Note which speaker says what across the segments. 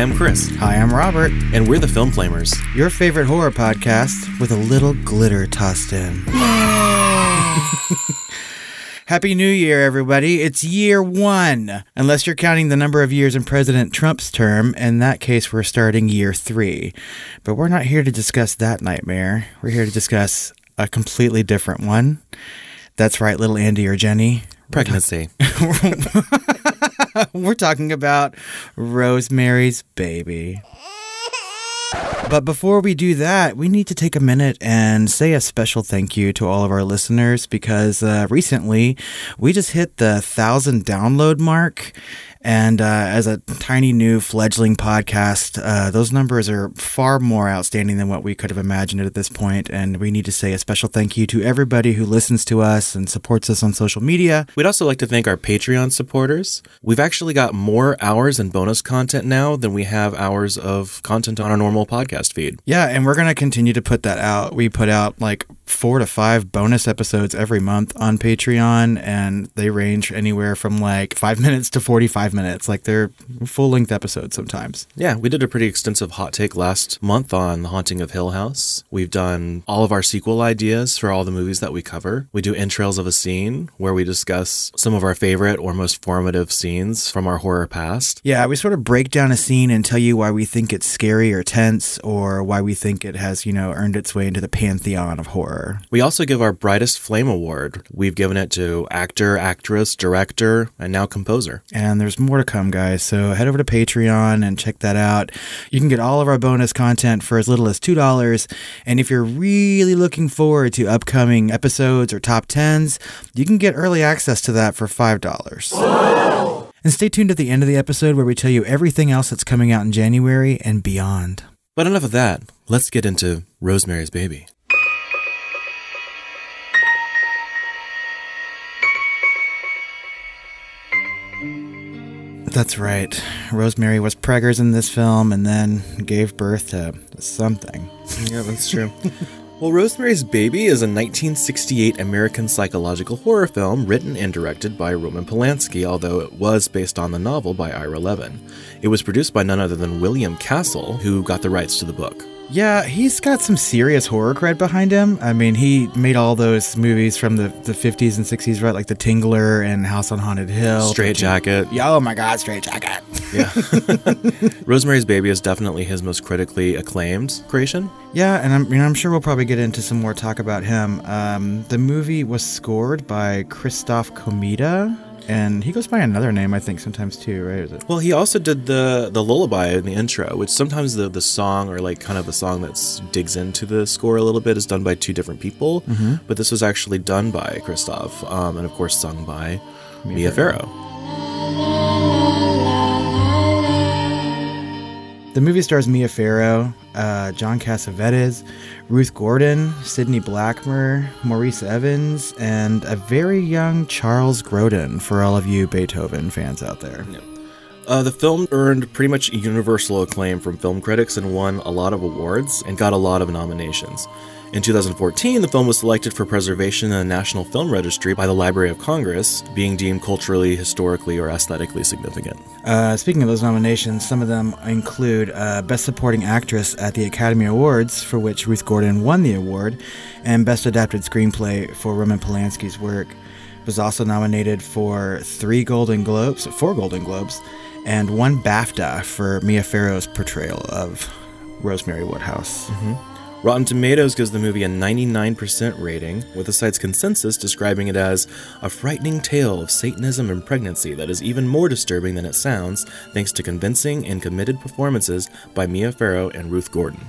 Speaker 1: I'm Chris,
Speaker 2: Hi, I'm Robert,
Speaker 1: and we're the Film Flamers.
Speaker 2: your favorite horror podcast with a little glitter tossed in. Happy New Year, everybody. It's year one, unless you're counting the number of years in President Trump's term. In that case, we're starting year three. But we're not here to discuss that nightmare. We're here to discuss a completely different one. That's right, little Andy or Jenny.
Speaker 1: Pregnancy.
Speaker 2: We're talking about Rosemary's Baby. But before we do that, we need to take a minute and say a special thank you to all of our listeners because uh, recently we just hit the thousand download mark. And uh, as a tiny new fledgling podcast, uh, those numbers are far more outstanding than what we could have imagined at this point. And we need to say a special thank you to everybody who listens to us and supports us on social media.
Speaker 1: We'd also like to thank our Patreon supporters. We've actually got more hours and bonus content now than we have hours of content on our normal podcast feed.
Speaker 2: Yeah, and we're going to continue to put that out. We put out like four to five bonus episodes every month on Patreon, and they range anywhere from like five minutes to 45 minutes. Like they're full length episodes sometimes.
Speaker 1: Yeah, we did a pretty extensive hot take last month on The Haunting of Hill House. We've done all of our sequel ideas for all the movies that we cover. We do entrails of a scene where we discuss some of our favorite or most formative scenes from our horror past.
Speaker 2: Yeah, we sort of break down a scene and tell you why we think it's scary or tense, or why we think it has, you know, earned its way into the pantheon of horror.
Speaker 1: We also give our Brightest Flame Award. We've given it to actor, actress, director, and now composer.
Speaker 2: And there's more to come, guys. So head over to Patreon and check that out. You can get all of our bonus content for as little as $2. And if you're really looking forward to upcoming episodes or top 10s, you can get early access to that for $5. And stay tuned at the end of the episode where we tell you everything else that's coming out in January and beyond.
Speaker 1: But enough of that. Let's get into Rosemary's Baby.
Speaker 2: That's right. Rosemary was preggers in this film and then gave birth to something.
Speaker 1: Yeah, that's true. well, Rosemary's Baby is a 1968 American psychological horror film written and directed by Roman Polanski, although it was based on the novel by Ira Levin. It was produced by none other than William Castle, who got the rights to the book.
Speaker 2: Yeah, he's got some serious horror cred behind him. I mean, he made all those movies from the, the 50s and 60s, right? Like The Tingler and House on Haunted Hill.
Speaker 1: Straight Jacket.
Speaker 2: Yeah, oh my God, Strait-Jacket.
Speaker 1: Yeah. Rosemary's Baby is definitely his most critically acclaimed creation.
Speaker 2: Yeah, and I'm, you know, I'm sure we'll probably get into some more talk about him. Um, the movie was scored by Christoph Komeda, and he goes by another name, I think, sometimes too, right? Is it?
Speaker 1: Well, he also did the the lullaby in the intro, which sometimes the the song or like kind of the song that digs into the score a little bit is done by two different people. But this was actually done by Christoph, um, and of course sung by Mia Farrow.
Speaker 2: The movie stars Mia Farrow, uh, John Cassavetes, Ruth Gordon, Sidney Blackmer, Maurice Evans, and a very young Charles Grodin for all of you Beethoven fans out there.
Speaker 1: Uh, the film earned pretty much universal acclaim from film critics and won a lot of awards and got a lot of nominations. In 2014, the film was selected for preservation in the National Film Registry by the Library of Congress, being deemed culturally, historically, or aesthetically significant.
Speaker 2: Uh, speaking of those nominations, some of them include uh, Best Supporting Actress at the Academy Awards, for which Ruth Gordon won the award, and Best Adapted Screenplay for Roman Polanski's work. Was also nominated for three Golden Globes, four Golden Globes, and one BAFTA for Mia Farrow's portrayal of Rosemary Woodhouse.
Speaker 1: Rotten Tomatoes gives the movie a 99% rating, with the site's consensus describing it as a frightening tale of Satanism and pregnancy that is even more disturbing than it sounds, thanks to convincing and committed performances by Mia Farrow and Ruth Gordon.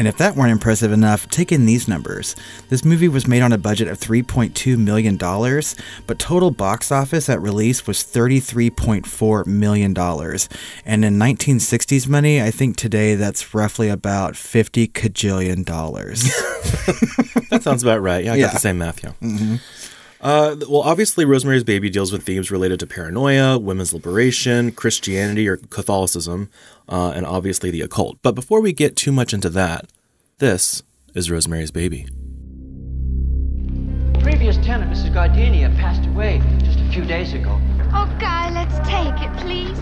Speaker 2: And if that weren't impressive enough, take in these numbers. This movie was made on a budget of $3.2 million, but total box office at release was $33.4 million. And in 1960s money, I think today that's roughly about 50 cajillion dollars.
Speaker 1: That sounds about right. Yeah, I
Speaker 2: Yeah.
Speaker 1: got the same math, yeah. Mm-hmm. Uh, well, obviously, Rosemary's Baby deals with themes related to paranoia, women's liberation, Christianity or Catholicism, uh, and obviously the occult. But before we get too much into that, this is Rosemary's Baby.
Speaker 3: Previous tenant, Mrs. Gardenia, passed away just a few days ago.
Speaker 4: Oh, Guy, let's take it, please.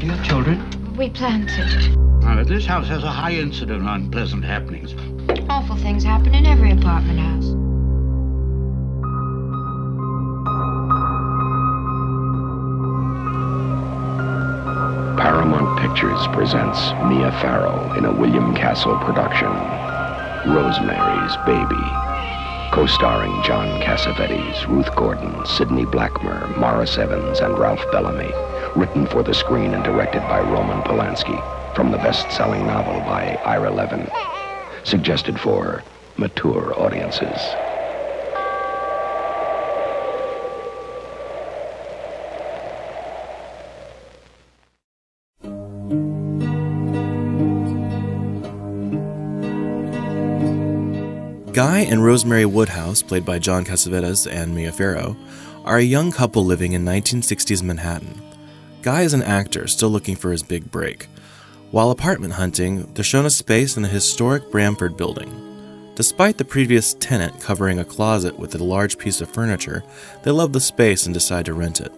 Speaker 3: Do you have children?
Speaker 4: We plan to.
Speaker 5: Uh, this house has a high incidence of unpleasant happenings.
Speaker 4: Awful things happen in every apartment house.
Speaker 6: Paramount Pictures presents Mia Farrow in a William Castle production. Rosemary's Baby. Co-starring John Cassavetes, Ruth Gordon, Sidney Blackmer, Maurice Evans, and Ralph Bellamy. Written for the screen and directed by Roman Polanski. From the best-selling novel by Ira Levin. Suggested for mature audiences.
Speaker 1: Guy and Rosemary Woodhouse, played by John Cassavetes and Mia Farrow, are a young couple living in 1960s Manhattan. Guy is an actor still looking for his big break. While apartment hunting, they're shown a space in the historic Bramford building. Despite the previous tenant covering a closet with a large piece of furniture, they love the space and decide to rent it.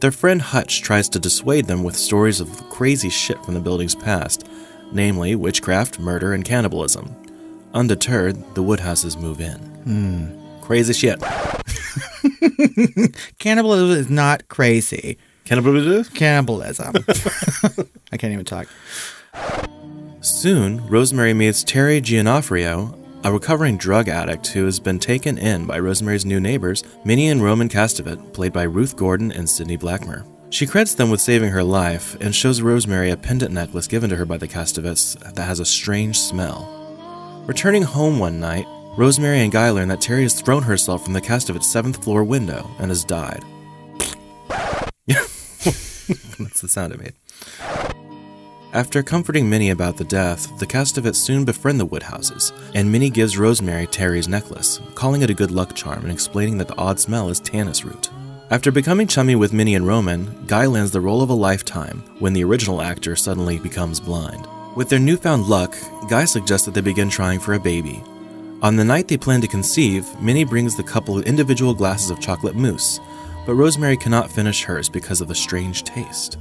Speaker 1: Their friend Hutch tries to dissuade them with stories of crazy shit from the building's past, namely witchcraft, murder, and cannibalism. Undeterred, the Woodhouses move in. Hmm. Crazy shit.
Speaker 2: Cannibalism is not crazy.
Speaker 1: Cannibalism?
Speaker 2: Cannibalism. I can't even talk.
Speaker 1: Soon, Rosemary meets Terry Gionoffrio, a recovering drug addict who has been taken in by Rosemary's new neighbors, Minnie and Roman Castevet, played by Ruth Gordon and Sidney Blackmer. She credits them with saving her life and shows Rosemary a pendant necklace given to her by the Castevets that has a strange smell. Returning home one night, Rosemary and Guy learn that Terry has thrown herself from the Castevets' seventh floor window and has died. That's the sound it made. After comforting Minnie about the death, the Castevets soon befriend the Woodhouses, and Minnie gives Rosemary Terry's necklace, calling it a good luck charm and explaining that the odd smell is tannis root. After becoming chummy with Minnie and Roman, Guy lands the role of a lifetime when the original actor suddenly becomes blind. With their newfound luck, Guy suggests that they begin trying for a baby. On the night they plan to conceive, Minnie brings the couple individual glasses of chocolate mousse, but Rosemary cannot finish hers because of the strange taste.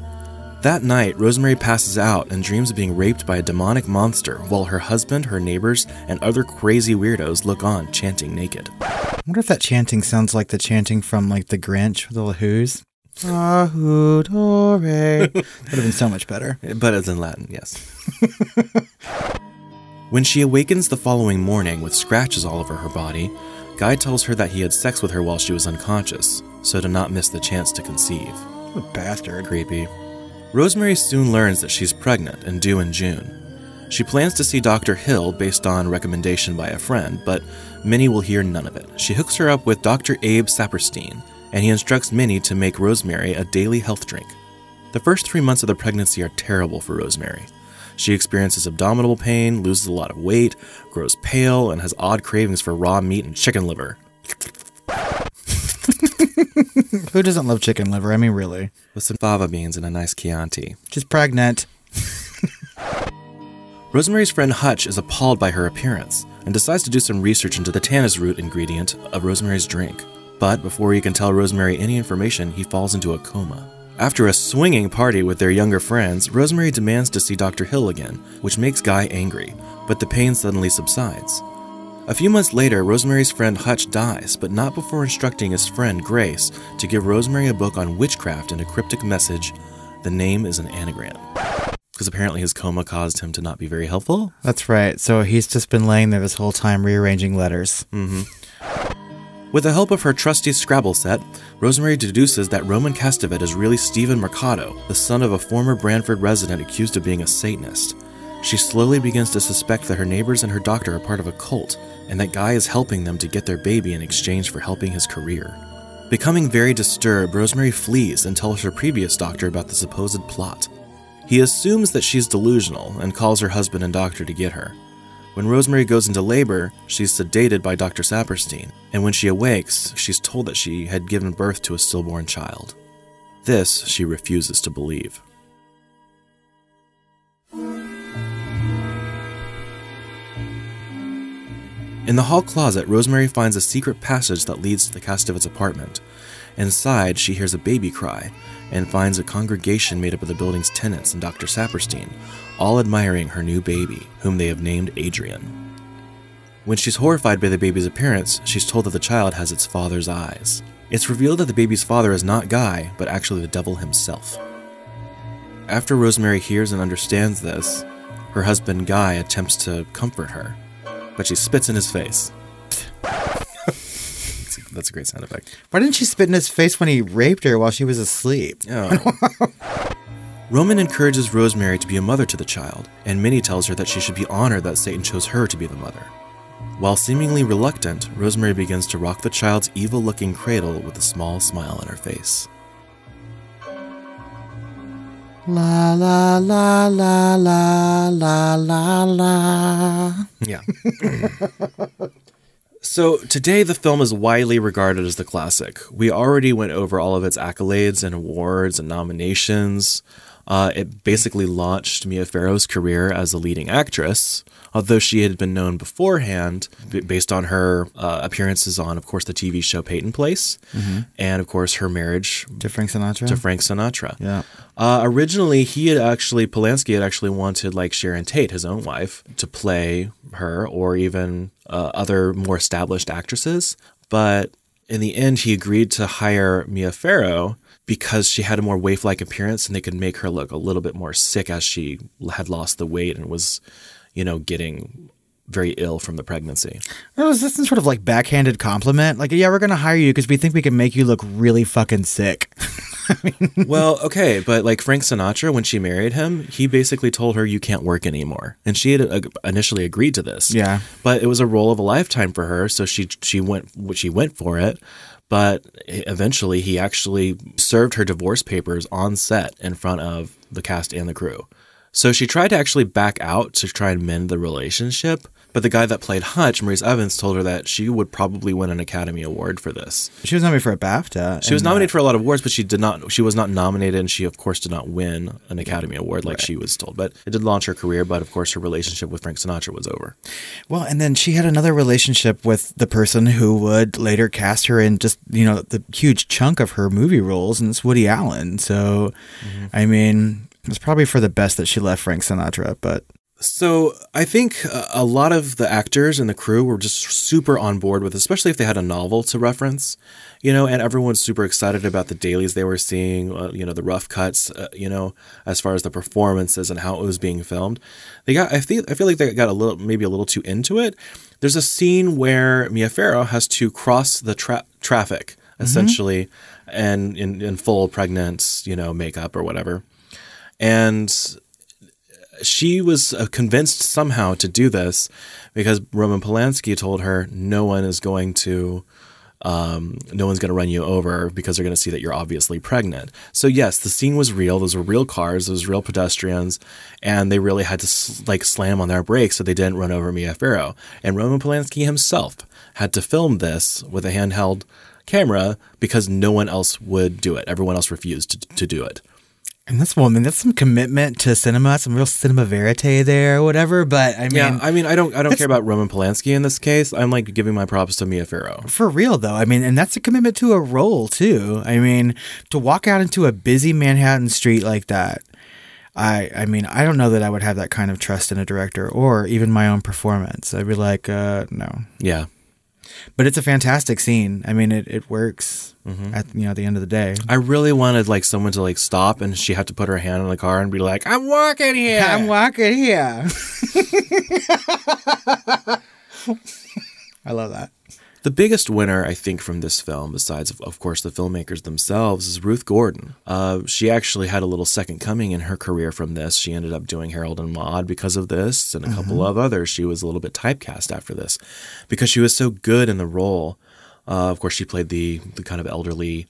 Speaker 1: That night, Rosemary passes out and dreams of being raped by a demonic monster while her husband, her neighbors, and other crazy weirdos look on chanting naked.
Speaker 2: I wonder if that chanting sounds like the chanting from like the Grinch all the Who's. Ahudore. That would have been so much better.
Speaker 1: But it's in Latin, yes. when she awakens the following morning with scratches all over her body, Guy tells her that he had sex with her while she was unconscious, so to not miss the chance to conceive.
Speaker 2: What a bastard.
Speaker 1: Creepy. Rosemary soon learns that she's pregnant and due in June. She plans to see Dr. Hill based on recommendation by a friend, but Minnie will hear none of it. She hooks her up with Dr. Abe Saperstein, and he instructs Minnie to make Rosemary a daily health drink. The first three months of the pregnancy are terrible for Rosemary. She experiences abdominal pain, loses a lot of weight, grows pale, and has odd cravings for raw meat and chicken liver.
Speaker 2: Who doesn't love chicken liver? I mean, really.
Speaker 1: With some fava beans and a nice Chianti.
Speaker 2: She's pregnant.
Speaker 1: Rosemary's friend Hutch is appalled by her appearance and decides to do some research into the tannis root ingredient of Rosemary's drink. But before he can tell Rosemary any information, he falls into a coma. After a swinging party with their younger friends, Rosemary demands to see Dr. Hill again, which makes Guy angry, but the pain suddenly subsides. A few months later, Rosemary's friend Hutch dies, but not before instructing his friend Grace to give Rosemary a book on witchcraft and a cryptic message the name is an anagram. Because apparently his coma caused him to not be very helpful.
Speaker 2: That's right. So he's just been laying there this whole time rearranging letters. Mm-hmm.
Speaker 1: With the help of her trusty Scrabble set, Rosemary deduces that Roman Castevet is really Stephen Marcato, the son of a former Bramford resident accused of being a Satanist. She slowly begins to suspect that her neighbors and her doctor are part of a cult, and that Guy is helping them to get their baby in exchange for helping his career. Becoming very disturbed, Rosemary flees and tells her previous doctor about the supposed plot. He assumes that she's delusional and calls her husband and doctor to get her. When Rosemary goes into labor, she's sedated by Dr. Saperstein, and when she awakes, she's told that she had given birth to a stillborn child. This she refuses to believe. In the hall closet, Rosemary finds a secret passage that leads to the Castevet's apartment. Inside, she hears a baby cry and finds a congregation made up of the building's tenants and Dr. Saperstein, all admiring her new baby, whom they have named Adrian. When she's horrified by the baby's appearance, she's told that the child has its father's eyes. It's revealed that the baby's father is not Guy, but actually the devil himself. After Rosemary hears and understands this, her husband Guy attempts to comfort her, but she spits in his face. that's, a, great sound effect.
Speaker 2: Why didn't she spit in his face when he raped her while she was asleep?
Speaker 1: Oh. Roman encourages Rosemary to be a mother to the child, and Minnie tells her that she should be honored that Satan chose her to be the mother. While seemingly reluctant, Rosemary begins to rock the child's evil looking cradle with a small smile on her face.
Speaker 2: La la la la la la la la.
Speaker 1: Yeah. so today the film is widely regarded as the classic. We already went over all of its accolades and awards and nominations. Uh, it basically launched Mia Farrow's career as a leading actress, although she had been known beforehand b- based on her uh, appearances on, of course, the TV show Peyton Place, and of course her marriage
Speaker 2: To Frank Sinatra?
Speaker 1: to Frank Sinatra.
Speaker 2: Yeah.
Speaker 1: Uh, originally, he had actually Polanski had actually wanted like Sharon Tate, his own wife, to play her, or even uh, other more established actresses. But in the end, he agreed to hire Mia Farrow because she had a more waif-like appearance, and they could make her look a little bit more sick as she had lost the weight and was, you know, getting very ill from the pregnancy.
Speaker 2: Well, is this some sort of like backhanded compliment? Like, yeah, we're gonna hire you because we think we can make you look really fucking sick.
Speaker 1: well, okay, but like Frank Sinatra, when she married him, he basically told her you can't work anymore, and she had uh, initially agreed to this.
Speaker 2: Yeah.
Speaker 1: but it was a role of a lifetime for her, so she she went she went for it. But eventually, he actually served her divorce papers on set in front of the cast and the crew. So she tried to actually back out to try and mend the relationship. But the guy that played Hutch, Maurice Evans, told her that she would probably win an Academy Award for this.
Speaker 2: She was nominated for a BAFTA.
Speaker 1: She was
Speaker 2: and, uh,
Speaker 1: nominated for a lot of awards, but she did not. She was not nominated, and she, of course, did not win an Academy Award like she was told. But it did launch her career. But of course, her relationship with Frank Sinatra was over.
Speaker 2: Well, and then she had another relationship with the person who would later cast her in just, you know, the huge chunk of her movie roles, and it's Woody Allen. So, I mean, it's probably for the best that she left Frank Sinatra, but
Speaker 1: So I think a- a lot of the actors and the crew were just super on board with, especially if they had a novel to reference, you know, and everyone's super excited about the dailies they were seeing, uh, you know, the rough cuts, uh, you know, as far as the performances and how it was being filmed. They got, I feel, I feel like they got a little, maybe a little too into it. There's a scene where Mia Farrow has to cross the tra- traffic essentially, and in, in full pregnant, you know, makeup or whatever, and she was uh, convinced somehow to do this because Roman Polanski told her no one is going to um, no one's going to run you over because they're going to see that you're obviously pregnant. So yes, the scene was real. Those were real cars. Those were real pedestrians, and they really had to s- like slam on their brakes so they didn't run over Mia Farrow. And Roman Polanski himself had to film this with a handheld camera because no one else would do it. Everyone else refused to, to do it.
Speaker 2: And this woman, that's some commitment to cinema, some real cinema verite there or whatever. But I mean,
Speaker 1: Yeah, I mean, I don't, I don't care about Roman Polanski in this case. I'm like giving my props to Mia Farrow.
Speaker 2: For real though, I mean, and that's a commitment to a role too. I mean, to walk out into a busy Manhattan street like that, I, I mean, I don't know that I would have that kind of trust in a director or even my own performance. I'd be like, uh, no.
Speaker 1: Yeah,
Speaker 2: But it's a fantastic scene. I mean, it, it works at you know at the end of the day.
Speaker 1: I really wanted like someone to like stop, and she had to put her hand on the car and be like, "I'm walking here."
Speaker 2: I'm walking here. I love that.
Speaker 1: The biggest winner, I think, from this film, besides, of- of course, the filmmakers themselves, is Ruth Gordon. Uh, she actually had a little second coming in her career from this. She ended up doing Harold and Maude because of this, and a couple of others. She was a little bit typecast after this because she was so good in the role. Uh, of course, she played the the kind of elderly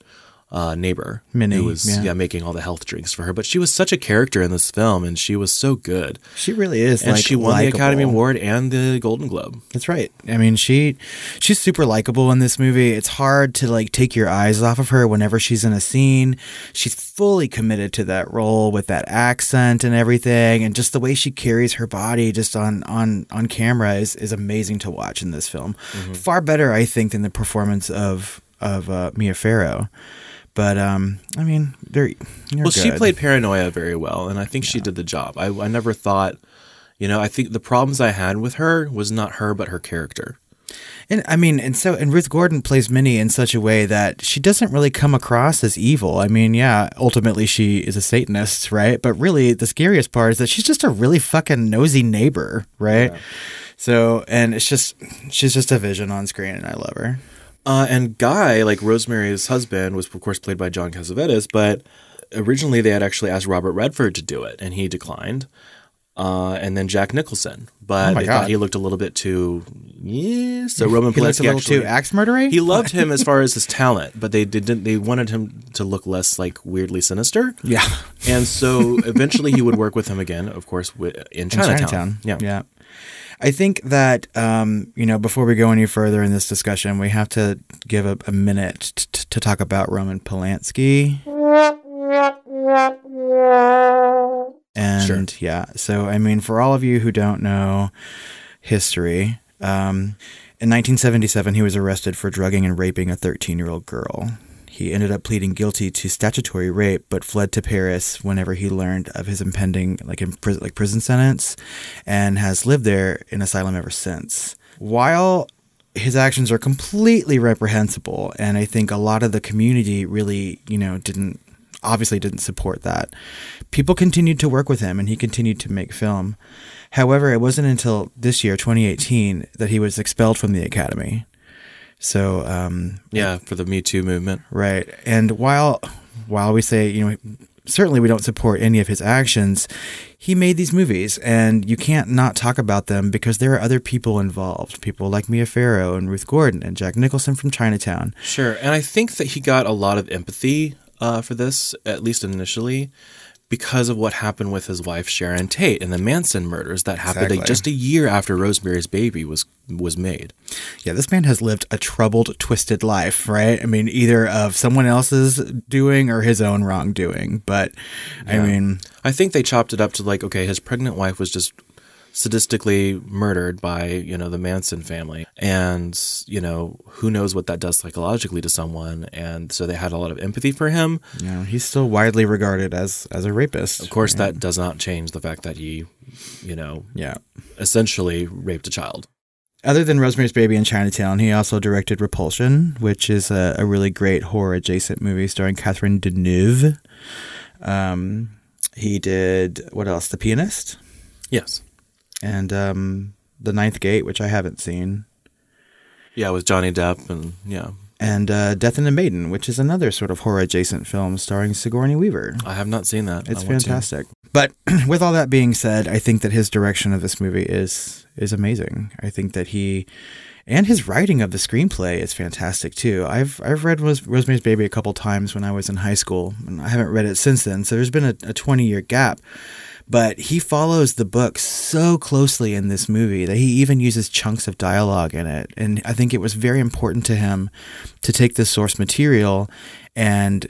Speaker 1: uh, neighbor
Speaker 2: Minnie,
Speaker 1: who was
Speaker 2: yeah.
Speaker 1: yeah. making all the health drinks for her. But she was such a character in this film, and she was so good.
Speaker 2: She really is.
Speaker 1: And
Speaker 2: like,
Speaker 1: she won the Academy. Award and the Golden Globe.
Speaker 2: That's right. I mean, she she's super likable in this movie. It's hard to like take your eyes off of her whenever she's in a scene. She's fully committed to that role with that accent and everything, and just the way she carries her body just on on on camera is is amazing to watch in this film. Far better, I think, than the performance of of uh, Mia Farrow. But um, I mean, they're they're
Speaker 1: Well, she played paranoia very well, and I think she did the job. I, I never thought, you know, I think the problems I had with her was not her, but her character.
Speaker 2: And I mean, and so and Ruth Gordon plays Minnie in such a way that she doesn't really come across as evil. I mean, yeah, ultimately she is a Satanist, right? But really, the scariest part is that she's just a really fucking nosy neighbor, right? So, and it's just she's just a vision on screen, and I love her.
Speaker 1: Uh, and Guy, like Rosemary's husband, was of course played by John Cassavetes, but originally they had actually asked Robert Redford to do it, and he declined. Uh, and then Jack Nicholson, but
Speaker 2: Oh
Speaker 1: they
Speaker 2: God.
Speaker 1: thought he looked a little bit too yeah. So Roman
Speaker 2: He looks a
Speaker 1: Polanski
Speaker 2: little
Speaker 1: actually
Speaker 2: too axe murdery.
Speaker 1: he loved him as far as his talent, but they didn't. They wanted him to look less like weirdly sinister.
Speaker 2: yeah,
Speaker 1: And so eventually he would work with him again, of course, in
Speaker 2: in
Speaker 1: Chinatown.
Speaker 2: Yeah, yeah. I think that um, you know before we go any further in this discussion, we have to give a, a minute t- t- to talk about Roman Polanski. And yeah, so I mean, for all of you who don't know history, um, in 1977 he was arrested for drugging and raping a 13 year old girl. He ended up pleading guilty to statutory rape, but fled to Paris whenever he learned of his impending like like prison sentence, and has lived there in asylum ever since. While his actions are completely reprehensible, and I think a lot of the community really, you know, didn't obviously didn't support that. People continued to work with him, and he continued to make film. However, it wasn't until this year, 2018, that he was expelled from the academy. So, um,
Speaker 1: Yeah, for the Me Too movement.
Speaker 2: Right. And while while we say, you know, certainly we don't support any of his actions, he made these movies and you can't not talk about them because there are other people involved. People like Mia Farrow and Ruth Gordon and Jack Nicholson from Chinatown.
Speaker 1: Sure, and I think that he got a lot of empathy uh, for this, at least initially, because of what happened with his wife Sharon Tate and the Manson murders that happened
Speaker 2: Exactly.
Speaker 1: like, just a year after Rosemary's Baby was was made.
Speaker 2: Yeah, this man has lived a troubled, twisted life, right? I mean, either of someone else's doing or his own wrongdoing. But I mean,
Speaker 1: I think they chopped it up to like, okay, his pregnant wife was just sadistically murdered by you know the Manson family, and you know who knows what that does psychologically to someone, and so they had a lot of empathy for him.
Speaker 2: Yeah, he's still widely regarded as as a rapist.
Speaker 1: Of course, that does not change the fact that he, you know,
Speaker 2: Yeah.
Speaker 1: essentially raped a child.
Speaker 2: Other than Rosemary's Baby in Chinatown, he also directed Repulsion, which is a, a really great horror adjacent movie starring Catherine Deneuve. Um, he did what else? The Pianist
Speaker 1: Yes.
Speaker 2: And um, The Ninth Gate, which I haven't seen,
Speaker 1: Yeah, with Johnny Depp and yeah.
Speaker 2: and uh, Death and the Maiden, which is another sort of horror adjacent film starring Sigourney Weaver.
Speaker 1: I have not seen that.
Speaker 2: It's fantastic. But with all that being said, I think that his direction of this movie is is amazing. I think that he and his writing of the screenplay is fantastic too. I've I've read Ros- Rosemary's Baby a couple times when I was in high school, and I haven't read it since then. So there's been a, a 20 year gap. But he follows the book so closely in this movie that he even uses chunks of dialogue in it. And I think it was very important to him to take this source material and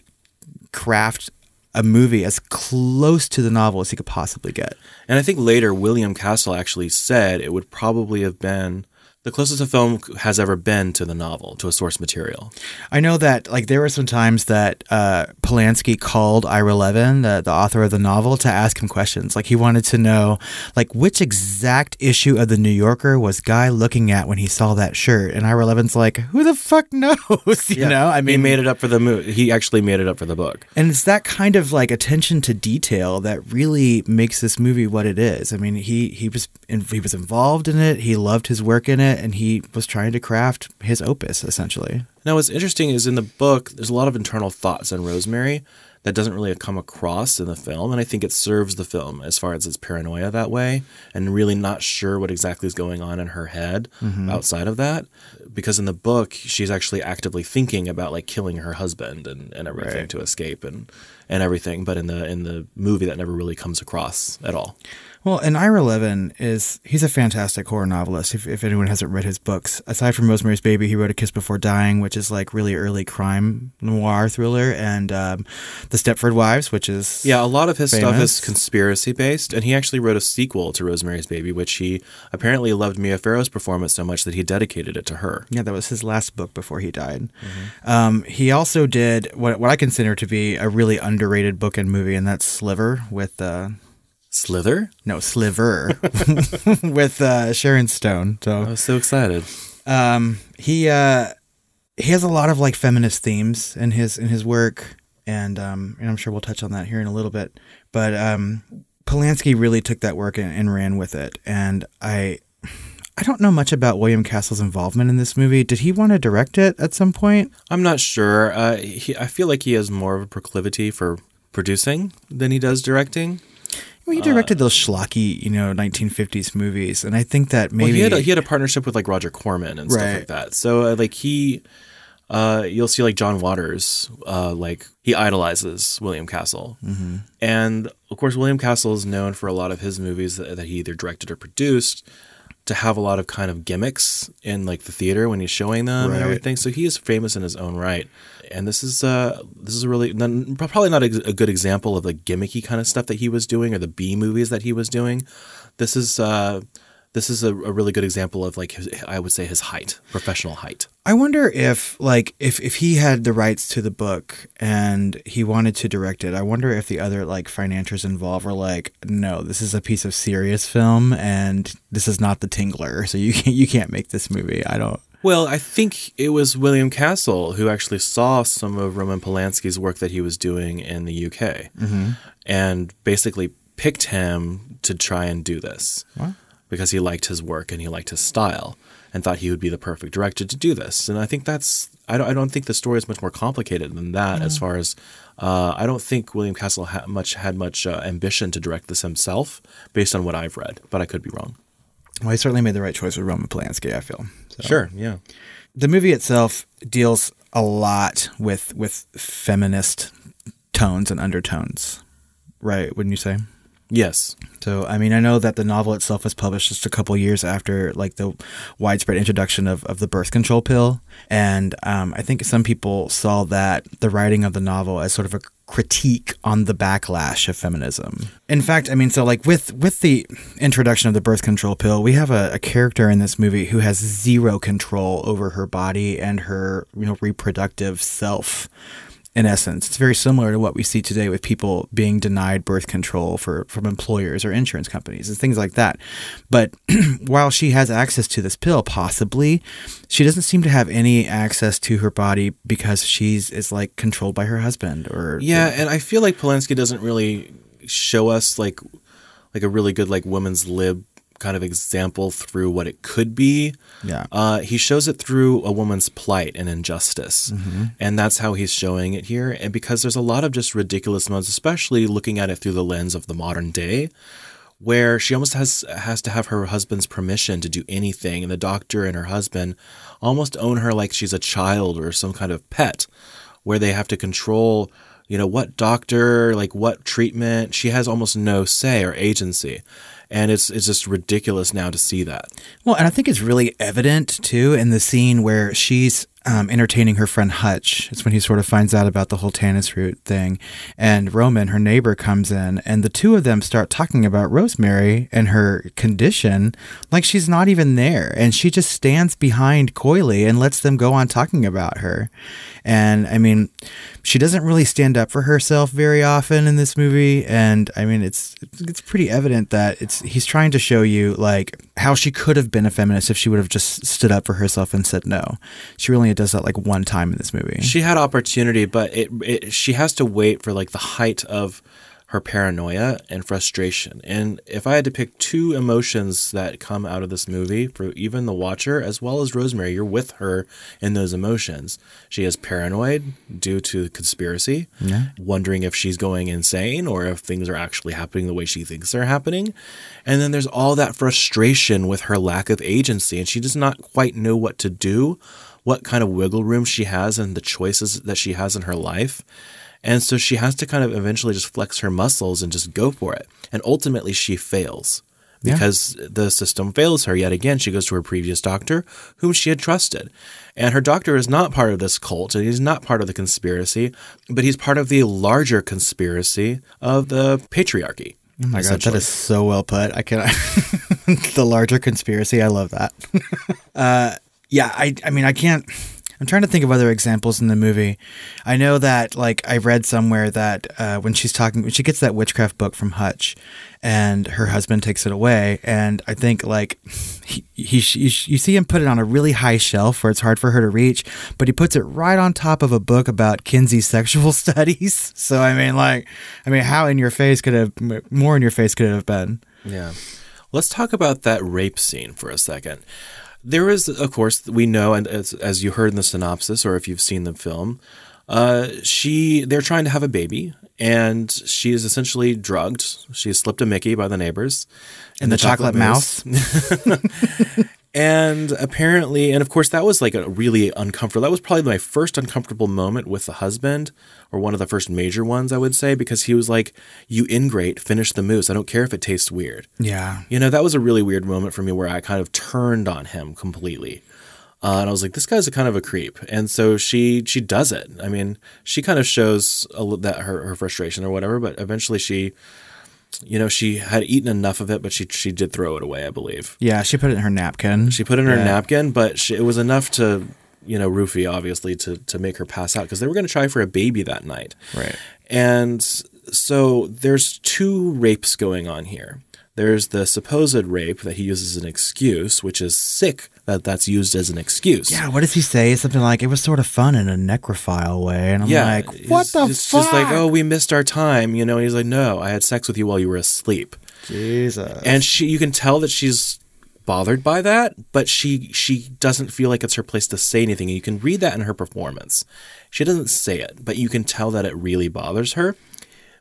Speaker 2: craft a movie as close to the novel as he could possibly get.
Speaker 1: And I think later William Castle actually said it would probably have been the closest a film has ever been to the novel, to a source material.
Speaker 2: I know that like there were some times that uh, Polanski called Ira Levin, the, the author of the novel, to ask him questions. Like he wanted to know like which exact issue of the New Yorker was Guy looking at when he saw that shirt. And Ira Levin's like, who the fuck knows? you know, I mean, he
Speaker 1: made it up for the movie. He actually made it up for the book.
Speaker 2: And it's that kind of like attention to detail that really makes this movie what it is. I mean, he he was in, he was involved in it. He loved his work in it, and he was trying to craft his opus essentially.
Speaker 1: Now, what's interesting is in the book, there's a lot of internal thoughts on Rosemary that doesn't really come across in the film, and I think it serves the film as far as its paranoia that way, and really not sure what exactly is going on in her head mm-hmm. outside of that. Because in the book, she's actually actively thinking about like killing her husband and, and everything
Speaker 2: Right.
Speaker 1: to escape, and and everything, but in the in the movie that never really comes across at all.
Speaker 2: Well, and Ira Levin is he's a fantastic horror novelist. If, if anyone hasn't read his books, aside from Rosemary's Baby, he wrote A Kiss Before Dying, which is like really early crime noir thriller, and um, The Stepford Wives, which is
Speaker 1: Yeah, a lot of his stuff is conspiracy based, and he actually wrote a sequel to Rosemary's Baby, which he apparently loved Mia Farrow's performance so much that he dedicated it to her.
Speaker 2: Yeah, that was his last book before he died. Um, he also did what what I consider to be a really underrated book and movie, and that's Sliver with uh,
Speaker 1: Slither?
Speaker 2: no Sliver with uh, Sharon Stone.
Speaker 1: I
Speaker 2: So
Speaker 1: was so excited.
Speaker 2: um, he uh, he has a lot of like feminist themes in his in his work, and um, and I'm sure we'll touch on that here in a little bit. But um, Polanski really took that work and, and ran with it, and I. I don't know much about William Castle's involvement in this movie. Did he want to direct it at some point?
Speaker 1: I'm not sure. Uh, he, I feel like he has more of a proclivity for producing than he does directing.
Speaker 2: Well, he directed those schlocky, you know, 1950s movies, and I think that maybe
Speaker 1: Well, he had a, he had a partnership with like Roger Corman and stuff like that. So uh, like he, uh, you'll see like John Waters, uh, like he idolizes William Castle, mm-hmm. and of course William Castle is known for a lot of his movies that, that he either directed or produced to have a lot of kind of gimmicks in like the theater when he's showing them
Speaker 2: Right.
Speaker 1: and everything. So he is famous in his own right. And this is uh this is a really probably not a, a good example of the gimmicky kind of stuff that he was doing or the B movies that he was doing. This is uh this is a, a really good example of like his, I would say his height, professional height.
Speaker 2: I wonder if like if if he had the rights to the book and he wanted to direct it. I wonder if the other like financiers involved were like, "No, this is a piece of serious film and this is not the Tingler, so you can't, you can't make this movie." I don't
Speaker 1: Well, I think it was William Castle who actually saw some of Roman Polanski's work that he was doing in the UK mm-hmm. and basically picked him to try and do this because he liked his work and he liked his style and thought he would be the perfect director to do this. And I think that's, I don't, I don't think the story is much more complicated than that as far as, uh, I don't think William Castle had much, had much uh, ambition to direct this himself based on what I've read, but I could be wrong.
Speaker 2: Well, he certainly made the right choice with Roman Polanski, I feel. So.
Speaker 1: Sure. Yeah.
Speaker 2: the movie itself deals a lot with with feminist tones and undertones, right? Wouldn't you say?
Speaker 1: Yes.
Speaker 2: So, I mean, I know that the novel itself was published just a couple years after, like, the widespread introduction of, of the birth control pill. And um, I think some people saw that the writing of the novel as sort of a critique on the backlash of feminism. In fact, I mean, so like with with the introduction of the birth control pill, we have a, a character in this movie who has zero control over her body and her, you know, reproductive self in essence. It's very similar to what we see today with people being denied birth control for from employers or insurance companies and things like that. But while she has access to this pill, possibly, she doesn't seem to have any access to her body because she's is like controlled by her husband or
Speaker 1: Yeah, and I feel like Polanski doesn't really show us like like a really good like women's lib kind of example through what it could be.
Speaker 2: Yeah.
Speaker 1: Uh, he shows it through a woman's plight and injustice,
Speaker 2: Mm-hmm.
Speaker 1: and that's how he's showing it here. And because there's a lot of just ridiculous moments, especially looking at it through the lens of the modern day, where she almost has has to have her husband's permission to do anything, and the doctor and her husband almost own her like she's a child or some kind of pet, where they have to control, you know, what doctor, like what treatment. She has almost no say or agency, and it's it's just ridiculous now to see that.
Speaker 2: Well, and I think it's really evident too in the scene where she's um, entertaining her friend Hutch. It's when he sort of finds out about the whole tannis root thing. And Roman, her neighbor, comes in, and the two of them start talking about Rosemary and her condition like she's not even there. And she just stands behind coyly and lets them go on talking about her. And I mean, she doesn't really stand up for herself very often in this movie. And I mean, it's it's pretty evident that it's he's trying to show you like how she could have been a feminist if she would have just stood up for herself and said no. She really does that like one time in this movie.
Speaker 1: She had opportunity, but it, it she has to wait for like the height of her paranoia and frustration. And if I had to pick two emotions that come out of this movie for even the watcher as well as Rosemary, you're with her in those emotions. She is paranoid due to conspiracy, wondering if she's going insane or if things are actually happening the way she thinks they're happening. And then there's all that frustration with her lack of agency and she does not quite know what to do what kind of wiggle room she has and the choices that she has in her life. And so she has to kind of eventually just flex her muscles and just go for it. And ultimately, she fails
Speaker 2: Yeah.
Speaker 1: because the system fails her yet again. She goes to her previous doctor, whom she had trusted. And her doctor is not part of this cult, and he's not part of the conspiracy, but he's part of the larger conspiracy of the patriarchy.
Speaker 2: Oh my god, that is so well put. I can the larger conspiracy. I love that. uh, yeah, I I mean I can't. I'm trying to think of other examples in the movie. I know that like I read somewhere that uh, when she's talking, when she gets that witchcraft book from Hutch, and her husband takes it away, and I think like he, he, he you see him put it on a really high shelf where it's hard for her to reach, but he puts it right on top of a book about Kinsey's sexual studies. So I mean, like, I mean, how in your face could have more in your face could it have been?
Speaker 1: Yeah. Let's talk about that rape scene for a second. There is, of course, we know, and as, as you heard in the synopsis, or if you've seen the film, uh, she they're trying to have a baby, and she is essentially drugged. She's slipped a Mickey by the neighbors,
Speaker 2: And the chocolate mouse.
Speaker 1: and apparently, and of course, that was like a really uncomfortable. That was probably my first uncomfortable moment with the husband, or one of the first major ones, I would say, because he was like, "You ingrate, finish the mousse. I don't care if it tastes weird."
Speaker 2: Yeah.
Speaker 1: You know, that was a really weird moment for me where I kind of turned on him completely. Uh, and I was like, this guy's a kind of a creep. And so she she does it. I mean, she kind of shows a, that her, her frustration or whatever, but eventually she, you know, she had eaten enough of it, but she she did throw it away, I believe.
Speaker 2: Yeah, she put it in her napkin.
Speaker 1: She put it in her napkin, but she, it was enough to, you know, roofie obviously to to make her pass out because they were going to try for a baby that night.
Speaker 2: Right.
Speaker 1: And so there's two rapes going on here. There's the supposed rape that he uses as an excuse, which is sick that that's used as an excuse.
Speaker 2: Yeah, what does he say? Something like it was sort of fun in a necrophile way, and I'm like, what the
Speaker 1: it's
Speaker 2: fuck?
Speaker 1: just like, oh, we missed our time, you know. And he's like, no, I had sex with you while you were asleep.
Speaker 2: Jesus.
Speaker 1: And she, you can tell that she's bothered by that, but she she doesn't feel like it's her place to say anything. And you can read that in her performance. She doesn't say it, but you can tell that it really bothers her.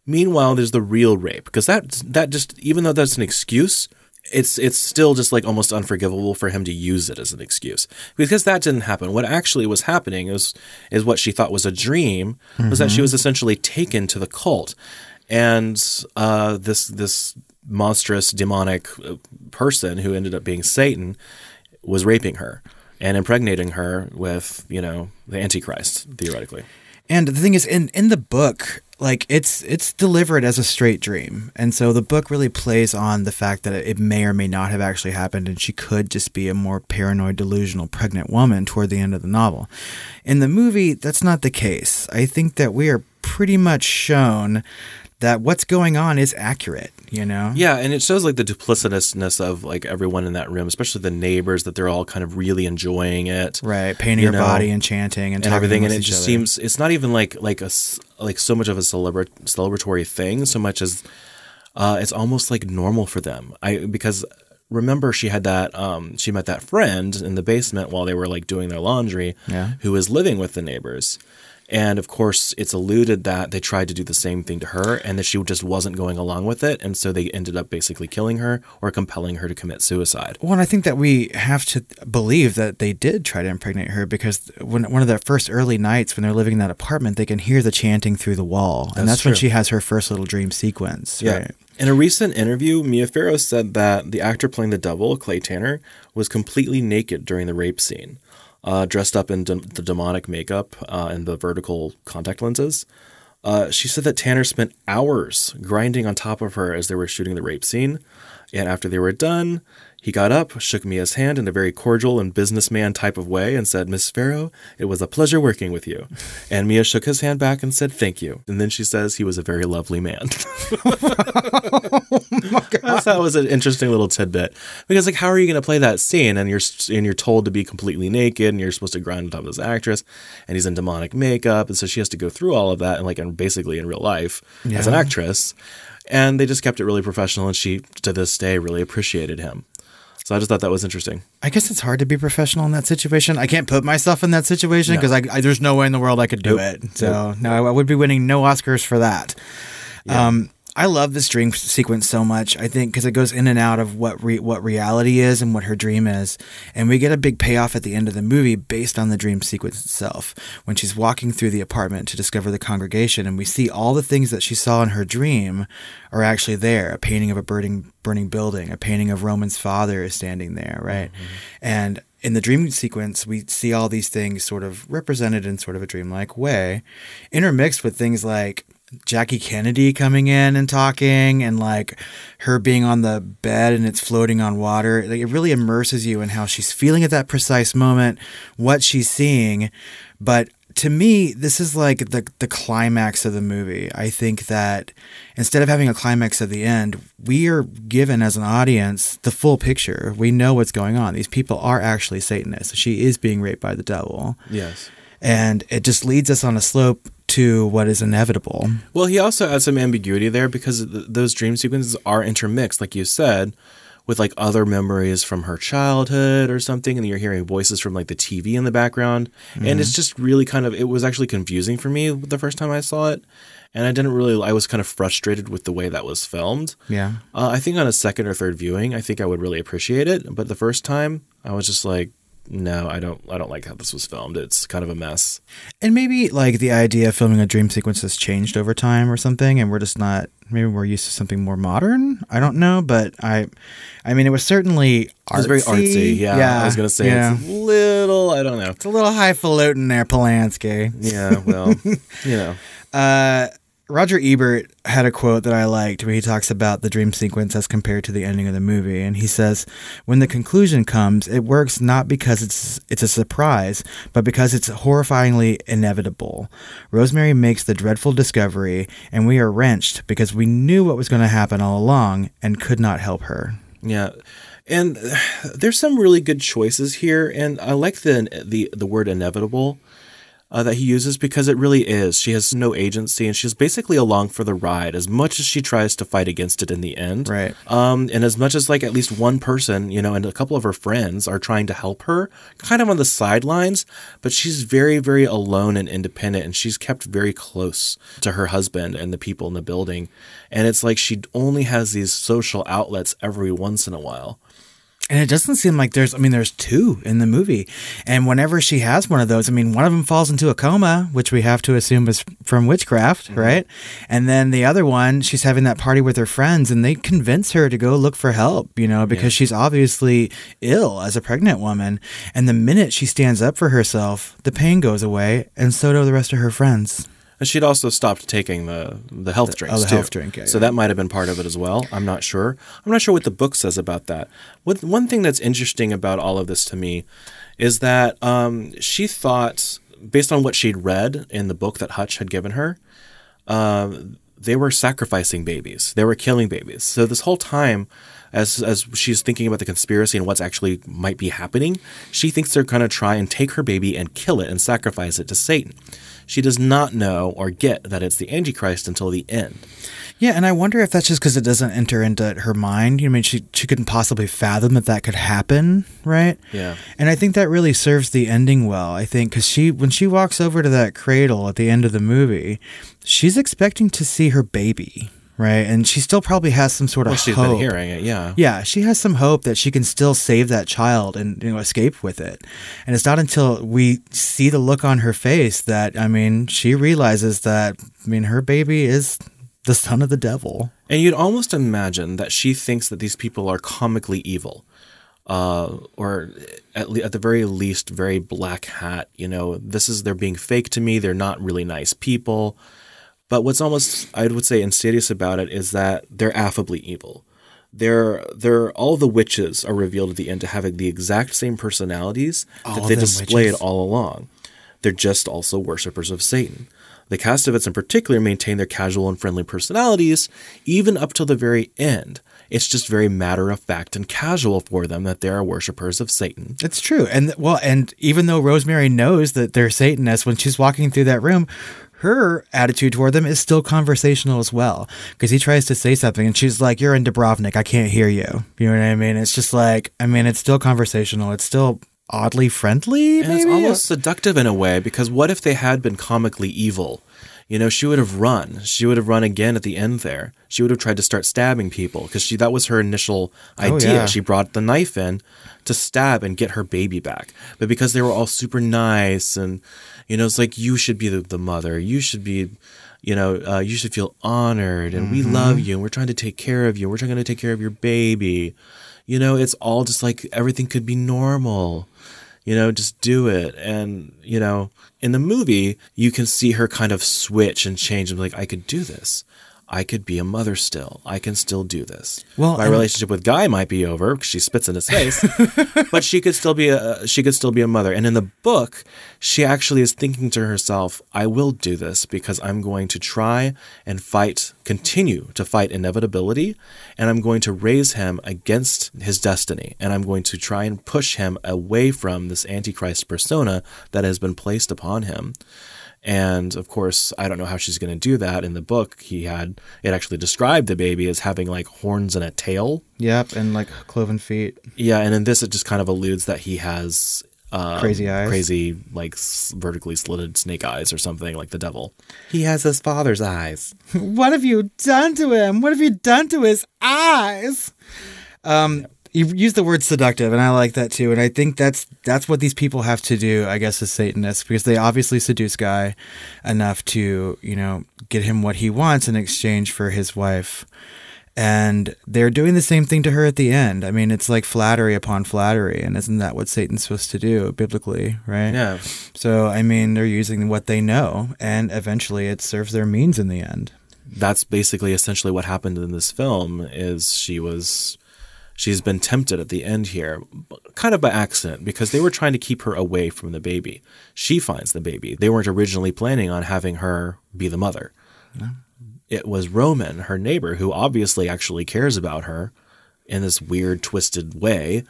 Speaker 1: Meanwhile, there's the real rape because that that just even though that's an excuse, it's it's still just like almost unforgivable for him to use it as an excuse because that didn't happen. What actually was happening is is what she thought was a dream was that she was essentially taken to the cult, and uh, this this monstrous demonic uh, person who ended up being Satan was raping her and impregnating her with you know the Antichrist theoretically.
Speaker 2: And the thing is, in in the book, like it's it's delivered as a straight dream, and so the book really plays on the fact that it may or may not have actually happened, and she could just be a more paranoid, delusional, pregnant woman toward the end of the novel. In the movie, that's not the case. I think that we are pretty much shown that what's going on is accurate. You know?
Speaker 1: Yeah, and it shows like the duplicitousness of like everyone in that room, especially the neighbors, that they're all kind of really enjoying it,
Speaker 2: Right, painting
Speaker 1: You
Speaker 2: her
Speaker 1: know,
Speaker 2: body and chanting and,
Speaker 1: and everything. And it just
Speaker 2: other.
Speaker 1: seems it's not even like like a like so much of a celebra- celebratory thing, so much as uh, it's almost like normal for them. I because remember she had that um, she met that friend in the basement while they were like doing their laundry,
Speaker 2: Yeah.
Speaker 1: who was living with the neighbors. And of course, it's alluded that they tried to do the same thing to her and that she just wasn't going along with it. And so they ended up basically killing her or compelling her to commit suicide.
Speaker 2: Well, and I think that we have to believe that they did try to impregnate her because when one of the first early nights when they're living in that apartment, they can hear the chanting through the wall, and
Speaker 1: That's
Speaker 2: that's when she has her first little dream sequence. Right?
Speaker 1: In a recent interview, Mia Farrow said that the actor playing the devil, Clay Tanner, was completely naked during the rape scene, uh, dressed up in de- the demonic makeup uh, and the vertical contact lenses. Uh, she said that Tanner spent hours grinding on top of her as they were shooting the rape scene. And after they were done, he got up, shook Mia's hand in a very cordial and businessman type of way, and said, Miss Farrow, it was a pleasure working with you. And Mia shook his hand back and said, Thank you. And then she says he was a very lovely man. Oh Thought it was an interesting little tidbit because, like, how are you going to play that scene and you're and you're told to be completely naked and you're supposed to grind on top of this actress and he's in demonic makeup and so she has to go through all of that and like and basically in real life as an actress and they just kept it really professional and she to this day really appreciated him. So I just thought that was interesting.
Speaker 2: I guess it's hard to be professional in that situation. I can't put myself in that situation because I, I there's no way in the world I could do
Speaker 1: Nope.
Speaker 2: it. So no, I would be winning no Oscars for that. Um, I love this dream sequence so much. I think because it goes in and out of what re- what reality is and what her dream is, and we get a big payoff at the end of the movie based on the dream sequence itself. When she's walking through the apartment to discover the congregation, and we see all the things that she saw in her dream are actually there. A painting of a burning burning building, a painting of Roman's father is standing there, right? Mm-hmm. And in the dream sequence, we see all these things sort of represented in sort of a dreamlike way, intermixed with things like Jackie Kennedy coming in and talking, and like her being on the bed and it's floating on water. Like, it really immerses you in how she's feeling at that precise moment, what she's seeing. But to me, this is like the the climax of the movie. I think that instead of having a climax at the end, we are given as an audience the full picture. We know what's going on. These people are actually Satanists. She is being raped by the devil.
Speaker 1: Yes.
Speaker 2: And it just leads us on a slope to what is inevitable.
Speaker 1: Well, he also adds some ambiguity there because th- those dream sequences are intermixed, like you said, with like other memories from her childhood or something, and you're hearing voices from like the TV in the background, and it's just really kind of it was actually confusing for me the first time I saw it, and I didn't really I was kind of frustrated with the way that was filmed.
Speaker 2: Yeah.
Speaker 1: Uh, I think on a second or third viewing, I think I would really appreciate it, but the first time I was just like. No, I don't. I don't like how this was filmed. It's kind of a mess.
Speaker 2: And maybe like the idea of filming a dream sequence has changed over time or something, and we're just not. Maybe we're used to something more modern. I don't know, but I, I mean, it was certainly artsy.
Speaker 1: It was very artsy. Yeah, I was gonna say
Speaker 2: yeah.
Speaker 1: it's a little. I don't know.
Speaker 2: It's a little highfalutin there, Polanski.
Speaker 1: Yeah, well, you know.
Speaker 2: Uh, Roger Ebert had a quote that I liked where he talks about the dream sequence as compared to the ending of the movie, and he says, "When the conclusion comes, it works not because it's it's a surprise, but because it's horrifyingly inevitable. Rosemary makes the dreadful discovery, and we are wrenched because we knew what was going to happen all along and could not help her."
Speaker 1: Yeah. And there's some really good choices here, and I like the the the word inevitable uh, that he uses because it really is. She has no agency, and she's basically along for the ride as much as she tries to fight against it in the end.
Speaker 2: Right.
Speaker 1: Um, and as much as like at least one person, you know, and a couple of her friends are trying to help her, kind of on the sidelines, but she's very, very alone and independent, and she's kept very close to her husband and the people in the building. And it's like she only has these social outlets every once in a while.
Speaker 2: And it doesn't seem like there's, I mean, there's two in the movie. And whenever she has one of those, I mean, one of them falls into a coma, which we have to assume is from witchcraft, mm-hmm. right? And then the other one, she's having that party with her friends and they convince her to go look for help, you know, because she's obviously ill as a pregnant woman. And the minute she stands up for herself, the pain goes away and so do the rest of her friends.
Speaker 1: And she'd also stopped taking the the health drinks
Speaker 2: the
Speaker 1: too.
Speaker 2: health drink, yeah,
Speaker 1: so
Speaker 2: yeah.
Speaker 1: that might have been part of it as well. I'm not sure. I'm not sure what the book says about that. What one thing that's interesting about all of this to me is that um, she thought, based on what she'd read in the book that Hutch had given her, um, they were sacrificing babies. They were killing babies. So this whole time, as as she's thinking about the conspiracy and what's actually might be happening, she thinks they're going to try and take her baby and kill it and sacrifice it to Satan. She does not know or get that it's the Antichrist until the end.
Speaker 2: Yeah, and I wonder if that's just because it doesn't enter into her mind. You know, I mean, she she couldn't possibly fathom that that could happen, right?
Speaker 1: Yeah.
Speaker 2: And I think that really serves the ending well. I think because she when she walks over to that cradle at the end of the movie, she's expecting to see her baby, right? And she still probably has some sort of
Speaker 1: Well, she's
Speaker 2: hope.
Speaker 1: been hearing it, yeah.
Speaker 2: Yeah, she has some hope that she can still save that child and you know escape with it. And it's not until we see the look on her face that I mean, she realizes that I mean her baby is the son of the devil.
Speaker 1: And you'd almost imagine that she thinks that these people are comically evil, uh, or at, le- at the very least, very black hat. You know, this is they're being fake to me. They're not really nice people. But what's almost, I would say, insidious about it is that they're affably evil. They're, they're all the witches are revealed at the end to having the exact same personalities
Speaker 2: All
Speaker 1: that they displayed
Speaker 2: witches?
Speaker 1: all along. They're just also worshippers of Satan. The Castevets in particular maintain their casual and friendly personalities even up till the very end. It's just very matter of fact and casual for them that they are worshippers of Satan.
Speaker 2: It's true. And well, and even though Rosemary knows that they're Satanists when she's walking through that room, her attitude toward them is still conversational as well. Because he tries to say something and she's like, You're in Dubrovnik. I can't hear you. You know what I mean? It's just like, I mean, it's still conversational. It's still oddly friendly.
Speaker 1: And it's
Speaker 2: maybe?
Speaker 1: almost seductive in a way because what if they had been comically evil? You know, she would have run. She would have run again at the end there. She would have tried to start stabbing people because she that was her initial
Speaker 2: Oh,
Speaker 1: idea.
Speaker 2: yeah.
Speaker 1: She brought the knife in to stab and get her baby back. But because they were all super nice and you know, it's like you should be the, the mother. You should be you know, uh, you should feel honored and we
Speaker 2: Mm-hmm.
Speaker 1: love you and we're trying to take care of you. We're trying to take care of your baby. You know, it's all just like everything could be normal you know just do it and you know in the movie you can see her kind of switch and change and be like i could do this i could be a mother still. I can still do this.
Speaker 2: Well,
Speaker 1: my relationship with guy might be over. Because she spits in his face. But she could still be a uh, she could still be a mother. And in the book she actually is thinking to herself i will do this because i'm going to try and fight continue to fight inevitability and i'm going to raise him against his destiny and i'm going to try and push him away from this antichrist persona that has been placed upon him and of course, I don't know how she's going to do that. In the book, he had it actually described the baby as having like horns and a tail.
Speaker 2: Yep, and like cloven feet.
Speaker 1: Yeah, and in this, it just kind of alludes that he has um,
Speaker 2: Crazy eyes?
Speaker 1: crazy like s- vertically slitted snake eyes or something like the devil. He has his father's eyes.
Speaker 2: What have you done to him? What have you done to his eyes? Um, you used the word seductive, and I like that too. And I think that's that's what these people have to do, I guess, as Satanists, because they obviously seduce Guy enough to, you know, get him what he wants in exchange for his wife. And they're doing the same thing to her at the end. I mean, it's like flattery upon flattery, and isn't that what Satan's supposed to do biblically, right?
Speaker 1: Yeah,
Speaker 2: So, I mean, they're using what they know, and eventually it serves their means in the end.
Speaker 1: that's basically essentially what happened in this film. Is she was she's been tempted at the end here, kind of by accident, because they were trying to keep her away from the baby. She finds the baby. They weren't originally planning on having her be the mother. It was Roman, her neighbor, who obviously actually cares about her in this weird, twisted way.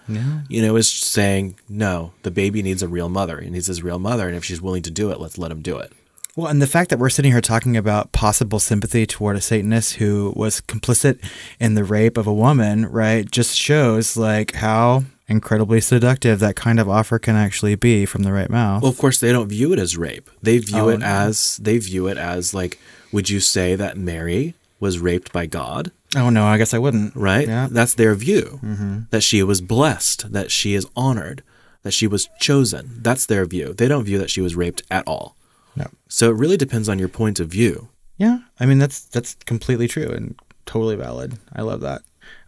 Speaker 1: You know, is saying, no, the baby needs a real mother. He needs his real mother. And if she's willing to do it, let's let him do it.
Speaker 2: Well, and the fact that we're sitting here talking about possible sympathy toward a Satanist who was complicit in the rape of a woman, right, just shows like how incredibly seductive that kind of offer can actually be from the right mouth.
Speaker 1: Well, of course, they don't view it as rape. They view
Speaker 2: Oh,
Speaker 1: it
Speaker 2: no.
Speaker 1: as they view it as like, would you say that Mary was raped by God?
Speaker 2: oh no, I guess I wouldn't.
Speaker 1: Right?
Speaker 2: Yeah.
Speaker 1: That's their view. Mm-hmm. That she was blessed, that she is honored, that she was chosen. That's their view. They don't view that she was raped at all.
Speaker 2: No.
Speaker 1: So it really depends on your point of view.
Speaker 2: Yeah, I mean that's that's completely true and totally valid. I love that.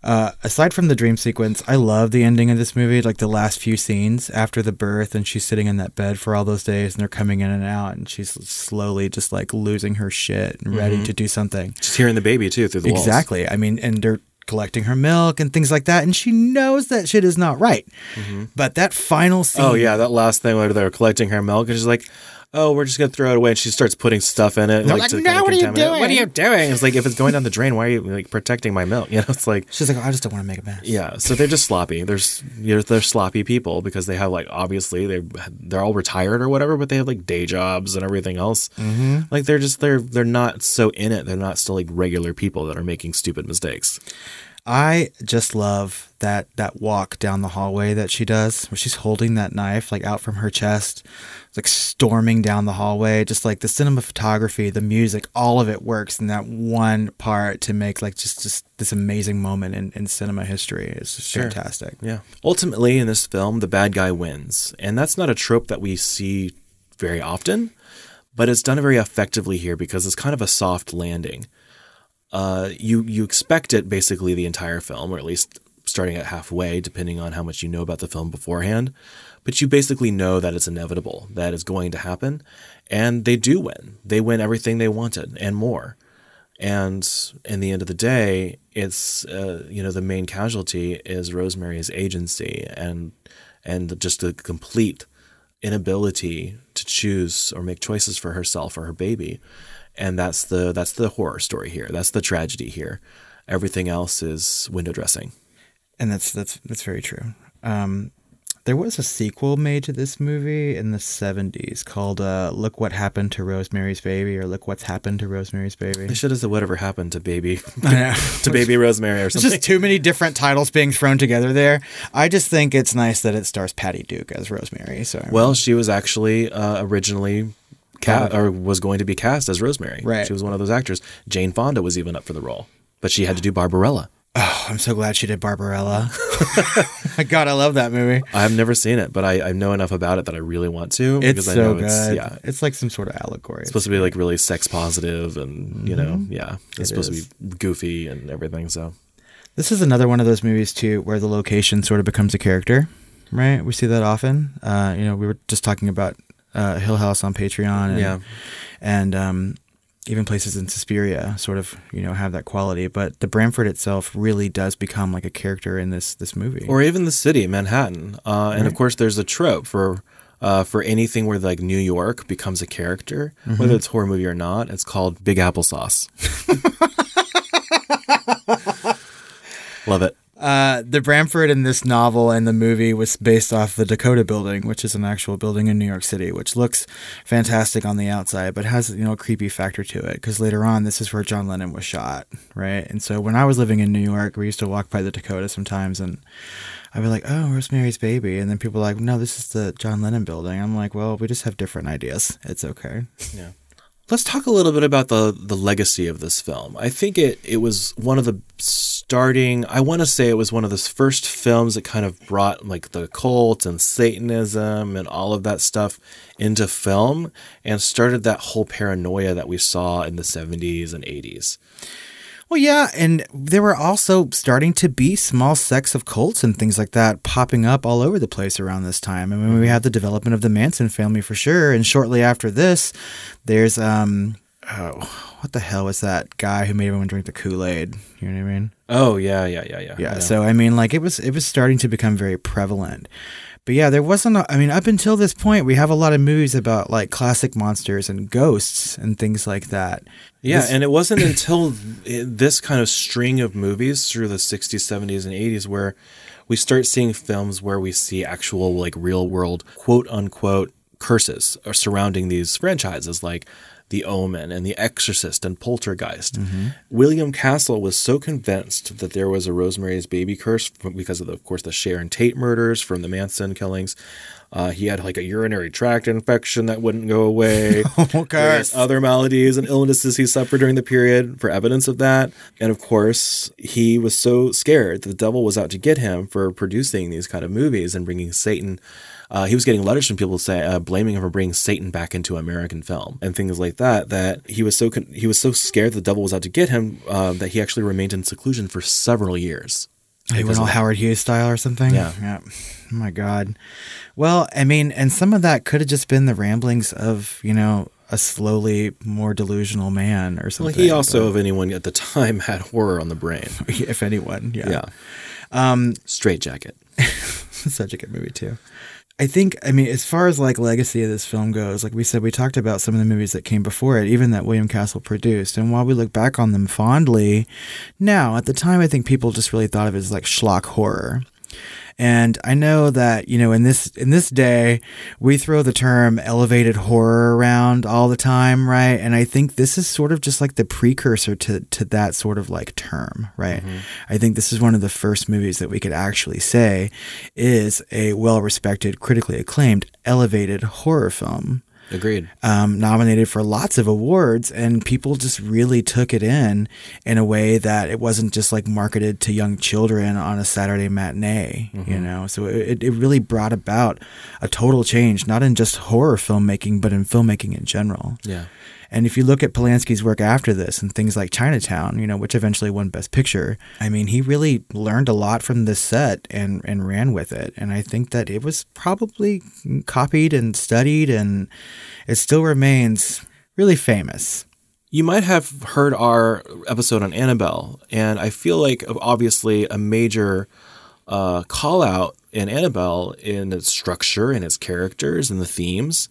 Speaker 2: Uh, aside from the dream sequence, I love the ending of this movie. Like the last few scenes after the birth, and she's sitting in that bed for all those days, and they're coming in and out, and she's slowly just like losing her shit and ready to do something.
Speaker 1: Just hearing the baby too through the walls.
Speaker 2: Exactly. I mean, and they're collecting her milk and things like that, and she knows that shit is not right. But that final scene.
Speaker 1: Oh yeah, that last thing where they're collecting her milk, and she's like, "Oh, we're just gonna throw it away." And she starts putting stuff in it.
Speaker 2: Like,
Speaker 1: to
Speaker 2: "No, what are you
Speaker 1: it. What are
Speaker 2: doing?"
Speaker 1: you doing? It's like if it's going down the drain, why are you like protecting my milk? You know, it's like
Speaker 2: She's like, "Oh, I just don't want to make a mess.
Speaker 1: yeah. So they're just sloppy. There's you know, they're sloppy people because they have like obviously they they're all retired or whatever, but they have like day jobs and everything else. Mm-hmm. Like they're just they're they're not so in it. They're not still like regular people that are making stupid mistakes.
Speaker 2: I just love that that walk down the hallway that she does, where she's holding that knife like out from her chest, like storming down the hallway. Just like the cinematography, the music, all of it works in that one part to make like just just this amazing moment in, in cinema history. It's just fantastic.
Speaker 1: Yeah. Ultimately, in this film, the bad guy wins. And that's not a trope that we see very often, but it's done very effectively here because it's kind of a soft landing. Uh, you you expect it basically the entire film, or at least starting at halfway, depending on how much you know about the film beforehand. But you basically know that it's inevitable, that it's going to happen, and they do win. They win everything they wanted and more. And in the end of the day, it's uh, you know the main casualty is Rosemary's agency and and just a complete inability to choose or make choices for herself or her baby. And that's the that's the horror story here. That's the tragedy here. Everything else is window dressing.
Speaker 2: and that's that's that's very true. Um, there was a sequel made to this movie in the '70s called uh, "Look What Happened to Rosemary's Baby" or "Look What's Happened to Rosemary's Baby."
Speaker 1: They should have said whatever happened to baby to baby Rosemary or
Speaker 2: It's
Speaker 1: something.
Speaker 2: just too many different titles being thrown together there. I just think it's nice that it stars Patty Duke as Rosemary. So
Speaker 1: Well, she was actually uh, originally ca- or was going to be cast as Rosemary.
Speaker 2: Right.
Speaker 1: She was one of those actors. Jane Fonda was even up for the role, but she had to do Barbarella.
Speaker 2: Oh, I'm so glad she did Barbarella. God, I love that movie.
Speaker 1: I've never seen it, but I, I know enough about it that I really want to.
Speaker 2: It's
Speaker 1: because I
Speaker 2: so
Speaker 1: know
Speaker 2: good.
Speaker 1: It's,
Speaker 2: It's, like some sort of allegory.
Speaker 1: it's supposed to be like really sex positive and you know yeah it's
Speaker 2: Mm-hmm. It
Speaker 1: supposed
Speaker 2: is.
Speaker 1: to be goofy and everything so
Speaker 2: This is another one of those movies too, where the location sort of becomes a character, right? We see that often. Uh, you know, we were just talking about uh, Hill House on Patreon, and,
Speaker 1: Yeah.
Speaker 2: and um, even places in Suspiria sort of you know have that quality. But the Bramford itself really does become like a character in this this movie.
Speaker 1: or even the city manhattan uh, and of course there's a trope for uh, for anything where like new york becomes a character
Speaker 2: Mm-hmm.
Speaker 1: whether it's horror movie or not it's called big applesauce love it
Speaker 2: Uh, the Bramford in this novel and the movie was based off the Dakota Building, which is an actual building in New York City, which looks fantastic on the outside, but has you know a creepy factor to it. Because later on, this is where John Lennon was shot, right? And so when I was living in New York, we used to walk by the Dakota sometimes, and I'd be like, "Oh, Rosemary's Baby," and then people were like, "No, this is the John Lennon Building." I'm like, "Well, we just have different ideas. It's okay."
Speaker 1: Let's talk a little bit about the the legacy of this film. I think it it was one of the starting. I want to say it was one of the first films that kind of brought like the cult and Satanism and all of that stuff into film and started that whole paranoia that we saw in the 70s and 80s.
Speaker 2: Well, yeah, and there were also starting to be small sects of cults and things like that popping up all over the place around this time. I mean, we had the development of the Manson family for sure, and shortly after this, there's um, oh, what the hell was that guy who made everyone drink the Kool Aid? You know what I mean?
Speaker 1: Oh yeah, yeah, yeah, yeah.
Speaker 2: Yeah. So I mean, like it was it was starting to become very prevalent. But yeah, there wasn't. A, I mean, up until this point, we have a lot of movies about like classic monsters and ghosts and things like that.
Speaker 1: Yeah,
Speaker 2: This-
Speaker 1: and it wasn't until this kind of string of movies through the 60s, 70s, and 80s where we start seeing films where we see actual, like, real world, quote unquote, curses are surrounding these franchises, like The Omen and The Exorcist and Poltergeist. Mm-hmm. William Castle was so convinced that there was a Rosemary's Baby curse because of, the, of course, the Sharon Tate murders from the Manson killings. Uh, he had like a urinary tract infection that wouldn't go away.
Speaker 2: Oh, gosh.
Speaker 1: other maladies and illnesses he suffered during the period for evidence of that. And of course, he was so scared that the devil was out to get him for producing these kind of movies and bringing Satan. Uh, he was getting letters from people say uh, blaming him for bringing Satan back into American film and things like that. That he was so con- he was so scared the devil was out to get him uh, that he actually remained in seclusion for several years.
Speaker 2: He went all Howard Hughes style or something.
Speaker 1: Yeah.
Speaker 2: Yeah. Oh my God. Well, I mean, and some of that could have just been the ramblings of, you know, a slowly more delusional man or something.
Speaker 1: Well, he also, if anyone at the time, had horror on the brain.
Speaker 2: if anyone, yeah.
Speaker 1: Yeah. Um, Strait-Jacket.
Speaker 2: Such a good movie too. I think, I mean, as far as like legacy of this film goes, like we said, we talked about some of the movies that came before it, even that William Castle produced. And while we look back on them fondly, now at the time, I think people just really thought of it as like schlock horror. And I know that you know in this in this day we throw the term elevated horror around all the time, right? And I think this is sort of just like the precursor to to that sort of like term, right? Mm-hmm. I think this is one of the first movies that we could actually say is a well-respected, critically acclaimed, elevated horror film
Speaker 1: Agreed.
Speaker 2: um, nominated for lots of awards, and people just really took it in in a way that it wasn't just like marketed to young children on a Saturday matinee, you know. So it, it really brought about a total change, not in just horror filmmaking, but in filmmaking in general.
Speaker 1: Yeah.
Speaker 2: And if you look at Polanski's work after this and things like Chinatown, you know, which eventually won Best Picture, I mean, he really learned a lot from this set and, and ran with it. And I think that it was probably copied and studied, and it still remains really famous.
Speaker 1: You might have heard our episode on Annabelle, and I feel like obviously a major uh, call out in Annabelle in its structure and its characters and the themes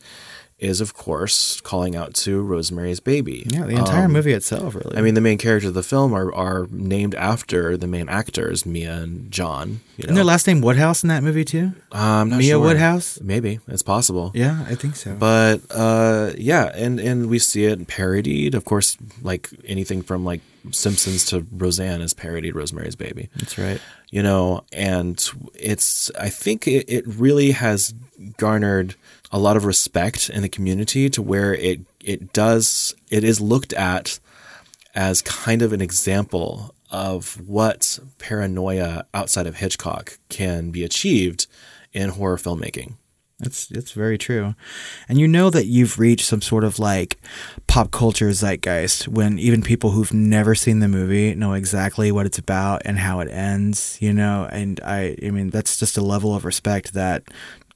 Speaker 1: is, of course, calling out to Rosemary's Baby.
Speaker 2: Yeah, the entire movie itself, really.
Speaker 1: I mean, the main characters of the film are, are named after the main actors, Mia and John. You know,
Speaker 2: Isn't their last name Woodhouse in that movie too?
Speaker 1: Not
Speaker 2: Mia
Speaker 1: sure.
Speaker 2: Woodhouse?
Speaker 1: Maybe it's possible.
Speaker 2: Yeah, I think so.
Speaker 1: But uh, yeah, and and we see it parodied, of course, like anything from like Simpsons to Roseanne is parodied Rosemary's Baby.
Speaker 2: That's right.
Speaker 1: You know, and it's I think it, it really has garnered a lot of respect in the community to where it it does it is looked at as kind of an example of what paranoia outside of Hitchcock can be achieved in horror filmmaking.
Speaker 2: It's it's very true. And you know that you've reached some sort of like pop culture zeitgeist when even people who've never seen the movie know exactly what it's about and how it ends, you know, and I I mean that's just a level of respect that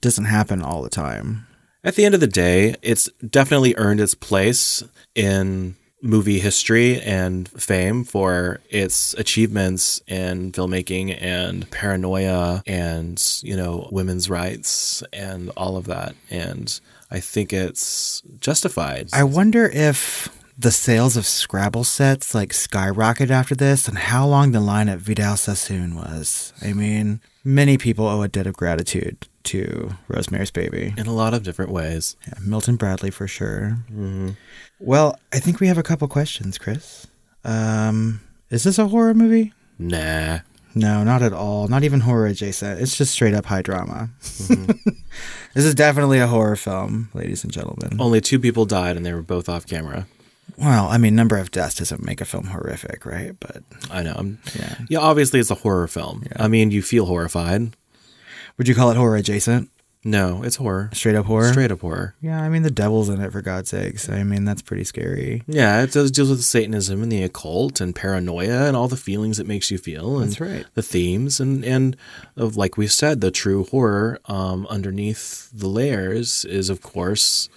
Speaker 2: doesn't happen all the time.
Speaker 1: At the end of the day, it's definitely earned its place in movie history and fame for its achievements in filmmaking and paranoia and, you know, women's rights and all of that. And I think it's justified.
Speaker 2: I wonder if the sales of Scrabble sets like skyrocketed after this and how long the line at Vidal Sassoon was. I mean, many people owe a debt of gratitude to Rosemary's Baby.
Speaker 1: in a lot of different ways.
Speaker 2: Yeah, Milton Bradley for sure. Well, I think we have a couple questions, Chris. Um, is this a horror movie?
Speaker 1: Nah.
Speaker 2: No, not at all. Not even horror adjacent. It's just straight up high drama. this is definitely a horror film, ladies and gentlemen.
Speaker 1: Only two people died and they were both off camera.
Speaker 2: Well, I mean, number of deaths doesn't make a film horrific, right? But
Speaker 1: I know. I'm,
Speaker 2: Yeah.
Speaker 1: yeah. obviously it's a horror film. I mean, you feel horrified.
Speaker 2: Would you call it horror adjacent?
Speaker 1: No, it's horror.
Speaker 2: Straight up horror?
Speaker 1: Straight up horror.
Speaker 2: Yeah, I mean, the devil's in it, for God's sakes. I mean, that's pretty scary.
Speaker 1: Yeah, it does deals with Satanism and the occult and paranoia and all the feelings it makes you feel. And
Speaker 2: That's right.
Speaker 1: The themes and and of like we said, the true horror um, underneath the layers is of course,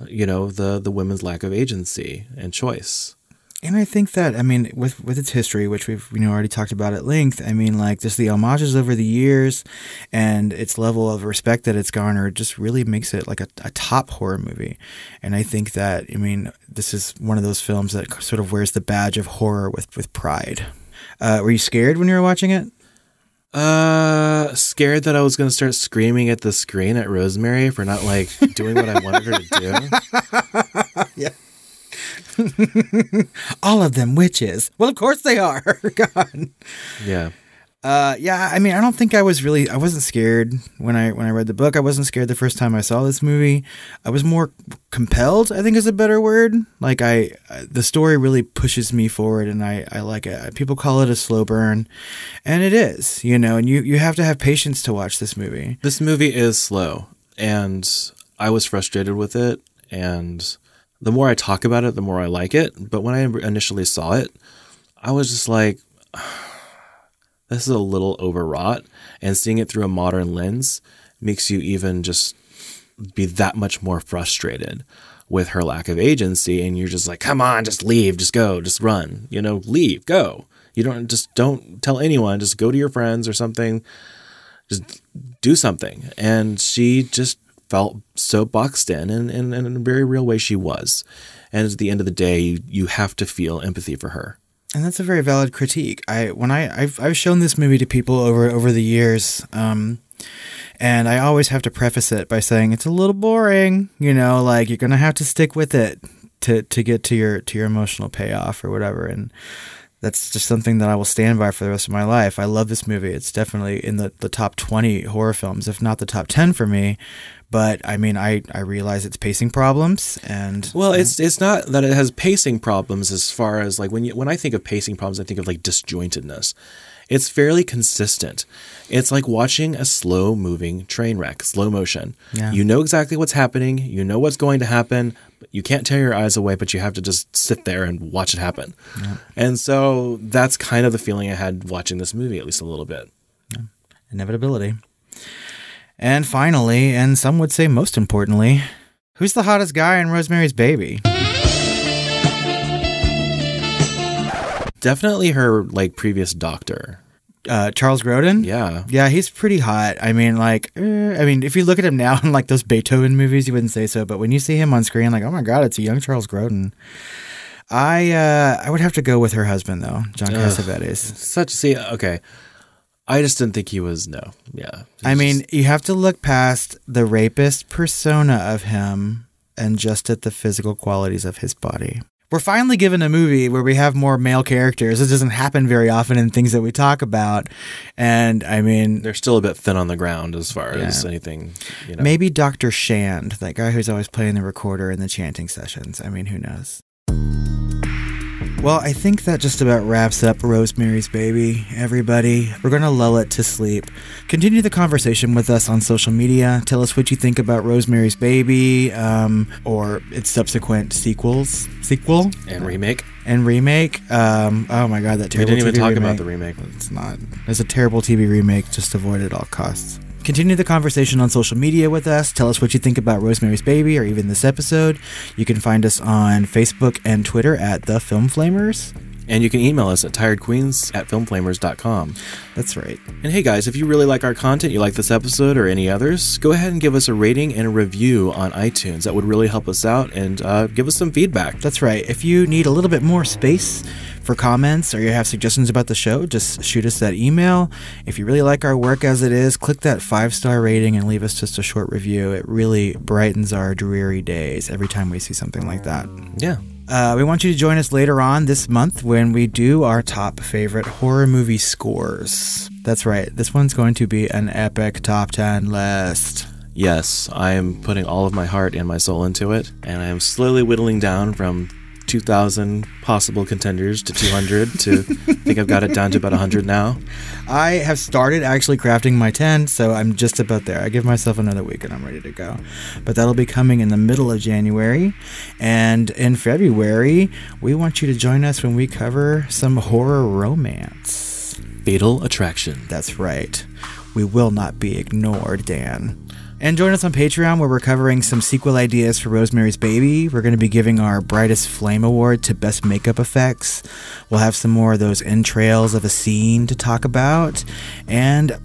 Speaker 1: uh, you know, the the women's lack of agency and choice.
Speaker 2: And I think that I mean with with its history, which we've you know already talked about at length, I mean like just the homages over the years and its level of respect that it's garnered just really makes it like a, a top horror movie. And I think that I mean this is one of those films that sort of wears the badge of horror with with pride. Uh, were you scared when you were watching it?
Speaker 1: Uh, scared that I was gonna start screaming at the screen at Rosemary for not like doing what I wanted her to do.
Speaker 2: All of them witches. Well, of course they are. God.
Speaker 1: Yeah.
Speaker 2: Uh, yeah, I mean, I don't think I was really, I wasn't scared when I when I read the book. I wasn't scared the first time I saw this movie. I was more compelled. I think is a better word. Like I, the story really pushes me forward, and I I like it. People call it a slow burn, and it is. You know, and you you have to have patience to watch this movie.
Speaker 1: This movie is slow, and I was frustrated with it. And the more I talk about it, the more I like it. But when I initially saw it, I was just like, this is a little overwrought. And seeing it through a modern lens makes you even just be that much more frustrated with her lack of agency. And you're just like, come on, just leave, just go, just run, you know, leave, go. You don't just don't tell anyone, just go to your friends or something just do something. And she just felt so boxed in, and, and, and in a very real way, she was. And at the end of the day, you, you have to feel empathy for her.
Speaker 2: And that's a very valid critique. I when I I've, I've shown this movie to people over over the years, um, and I always have to preface it by saying it's a little boring. You know, like you're gonna have to stick with it to to get to your to your emotional payoff or whatever. And that's just something that I will stand by for the rest of my life. I love this movie. It's definitely in the, the top 20 horror films, if not the top 10 for me. But I mean, I, I realize it's pacing problems and
Speaker 1: Well, it's it's not that it has pacing problems as far as like when you when I think of pacing problems, I think of like disjointedness. It's fairly consistent. It's like watching a slow moving train wreck, slow motion.
Speaker 2: Yeah.
Speaker 1: You know exactly what's happening, you know what's going to happen, but you can't tear your eyes away, but you have to just sit there and watch it happen. And so that's kind of the feeling I had watching this movie, at least a little bit.
Speaker 2: inevitability. And finally, and some would say most importantly, who's the hottest guy in Rosemary's Baby?
Speaker 1: Definitely her like previous doctor.
Speaker 2: Uh, Charles Grodin?
Speaker 1: Yeah.
Speaker 2: Yeah, he's pretty hot. I mean, like, eh, I mean, if you look at him now in like those Beethoven movies, you wouldn't say so. But when you see him on screen, like, oh my god, it's a young Charles Grodin. I uh, I would have to go with her husband though, John
Speaker 1: Ugh.
Speaker 2: Cassavetes.
Speaker 1: Such see, okay. I just didn't think he was no. Yeah.
Speaker 2: I mean,
Speaker 1: just-
Speaker 2: you have to look past the rapist persona of him and just at the physical qualities of his body. We're finally given a movie where we have more male characters. This doesn't happen very often in things that we talk about. And I mean,
Speaker 1: They're still a bit thin on the ground as far as anything, you know.
Speaker 2: maybe Dr. Shand, that guy who's always playing the recorder in the chanting sessions. I mean, who knows? Well, I think that just about wraps up Rosemary's Baby, everybody. We're going to lull it to sleep. Continue the conversation with us on social media. Tell us what you think about Rosemary's Baby um, or its subsequent sequels. Sequel?
Speaker 1: and remake.
Speaker 2: and remake. Um, oh my god, that terrible We
Speaker 1: didn't even
Speaker 2: TV
Speaker 1: talk
Speaker 2: remake.
Speaker 1: about the remake.
Speaker 2: It's not. It's a terrible TV remake. Just avoid it at all costs. Continue the conversation on social media with us. Tell us what you think about Rosemary's Baby or even this episode. You can find us on Facebook and Twitter at The Film Flamers.
Speaker 1: And you can email us at tiredqueens at filmflamers.com.
Speaker 2: That's right.
Speaker 1: And hey guys, if you really like our content, you like this episode or any others, go ahead and give us a rating and a review on iTunes. That would really help us out and uh, give us some feedback.
Speaker 2: That's right. If you need a little bit more space for comments or you have suggestions about the show, just shoot us that email. If you really like our work as it is, click that five star rating and leave us just a short review. It really brightens our dreary days every time we see something like that.
Speaker 1: Yeah.
Speaker 2: Uh, we want you to join us later on this month when we do our top favorite horror movie scores. That's right. This one's going to be an epic top 10 list.
Speaker 1: Yes, I am putting all of my heart and my soul into it, and I am slowly whittling down from 2,000 possible contenders to 200 to I think I've got it down to about 100 now.
Speaker 2: I have started actually crafting my 10, so I'm just about there. I give myself another week and I'm ready to go. But that'll be coming in the middle of January. And in February, we want you to join us when we cover some horror romance.
Speaker 1: Fatal Attraction.
Speaker 2: That's right. We will not be ignored, Dan. And join us on Patreon where we're covering some sequel ideas for Rosemary's Baby. We're going to be giving our Brightest Flame Award to Best Makeup Effects. We'll have some more of those entrails of a scene to talk about. And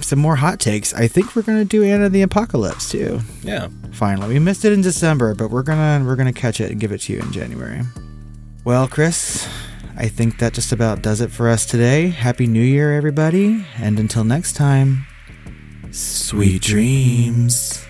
Speaker 2: some more hot takes. I think we're going to do Anna the Apocalypse too.
Speaker 1: Yeah.
Speaker 2: Finally, we missed it in December, but we're gonna we're gonna catch it and give it to you in January. Well, Chris, I think that just about does it for us today. Happy New Year, everybody, and until next time, sweet dreams.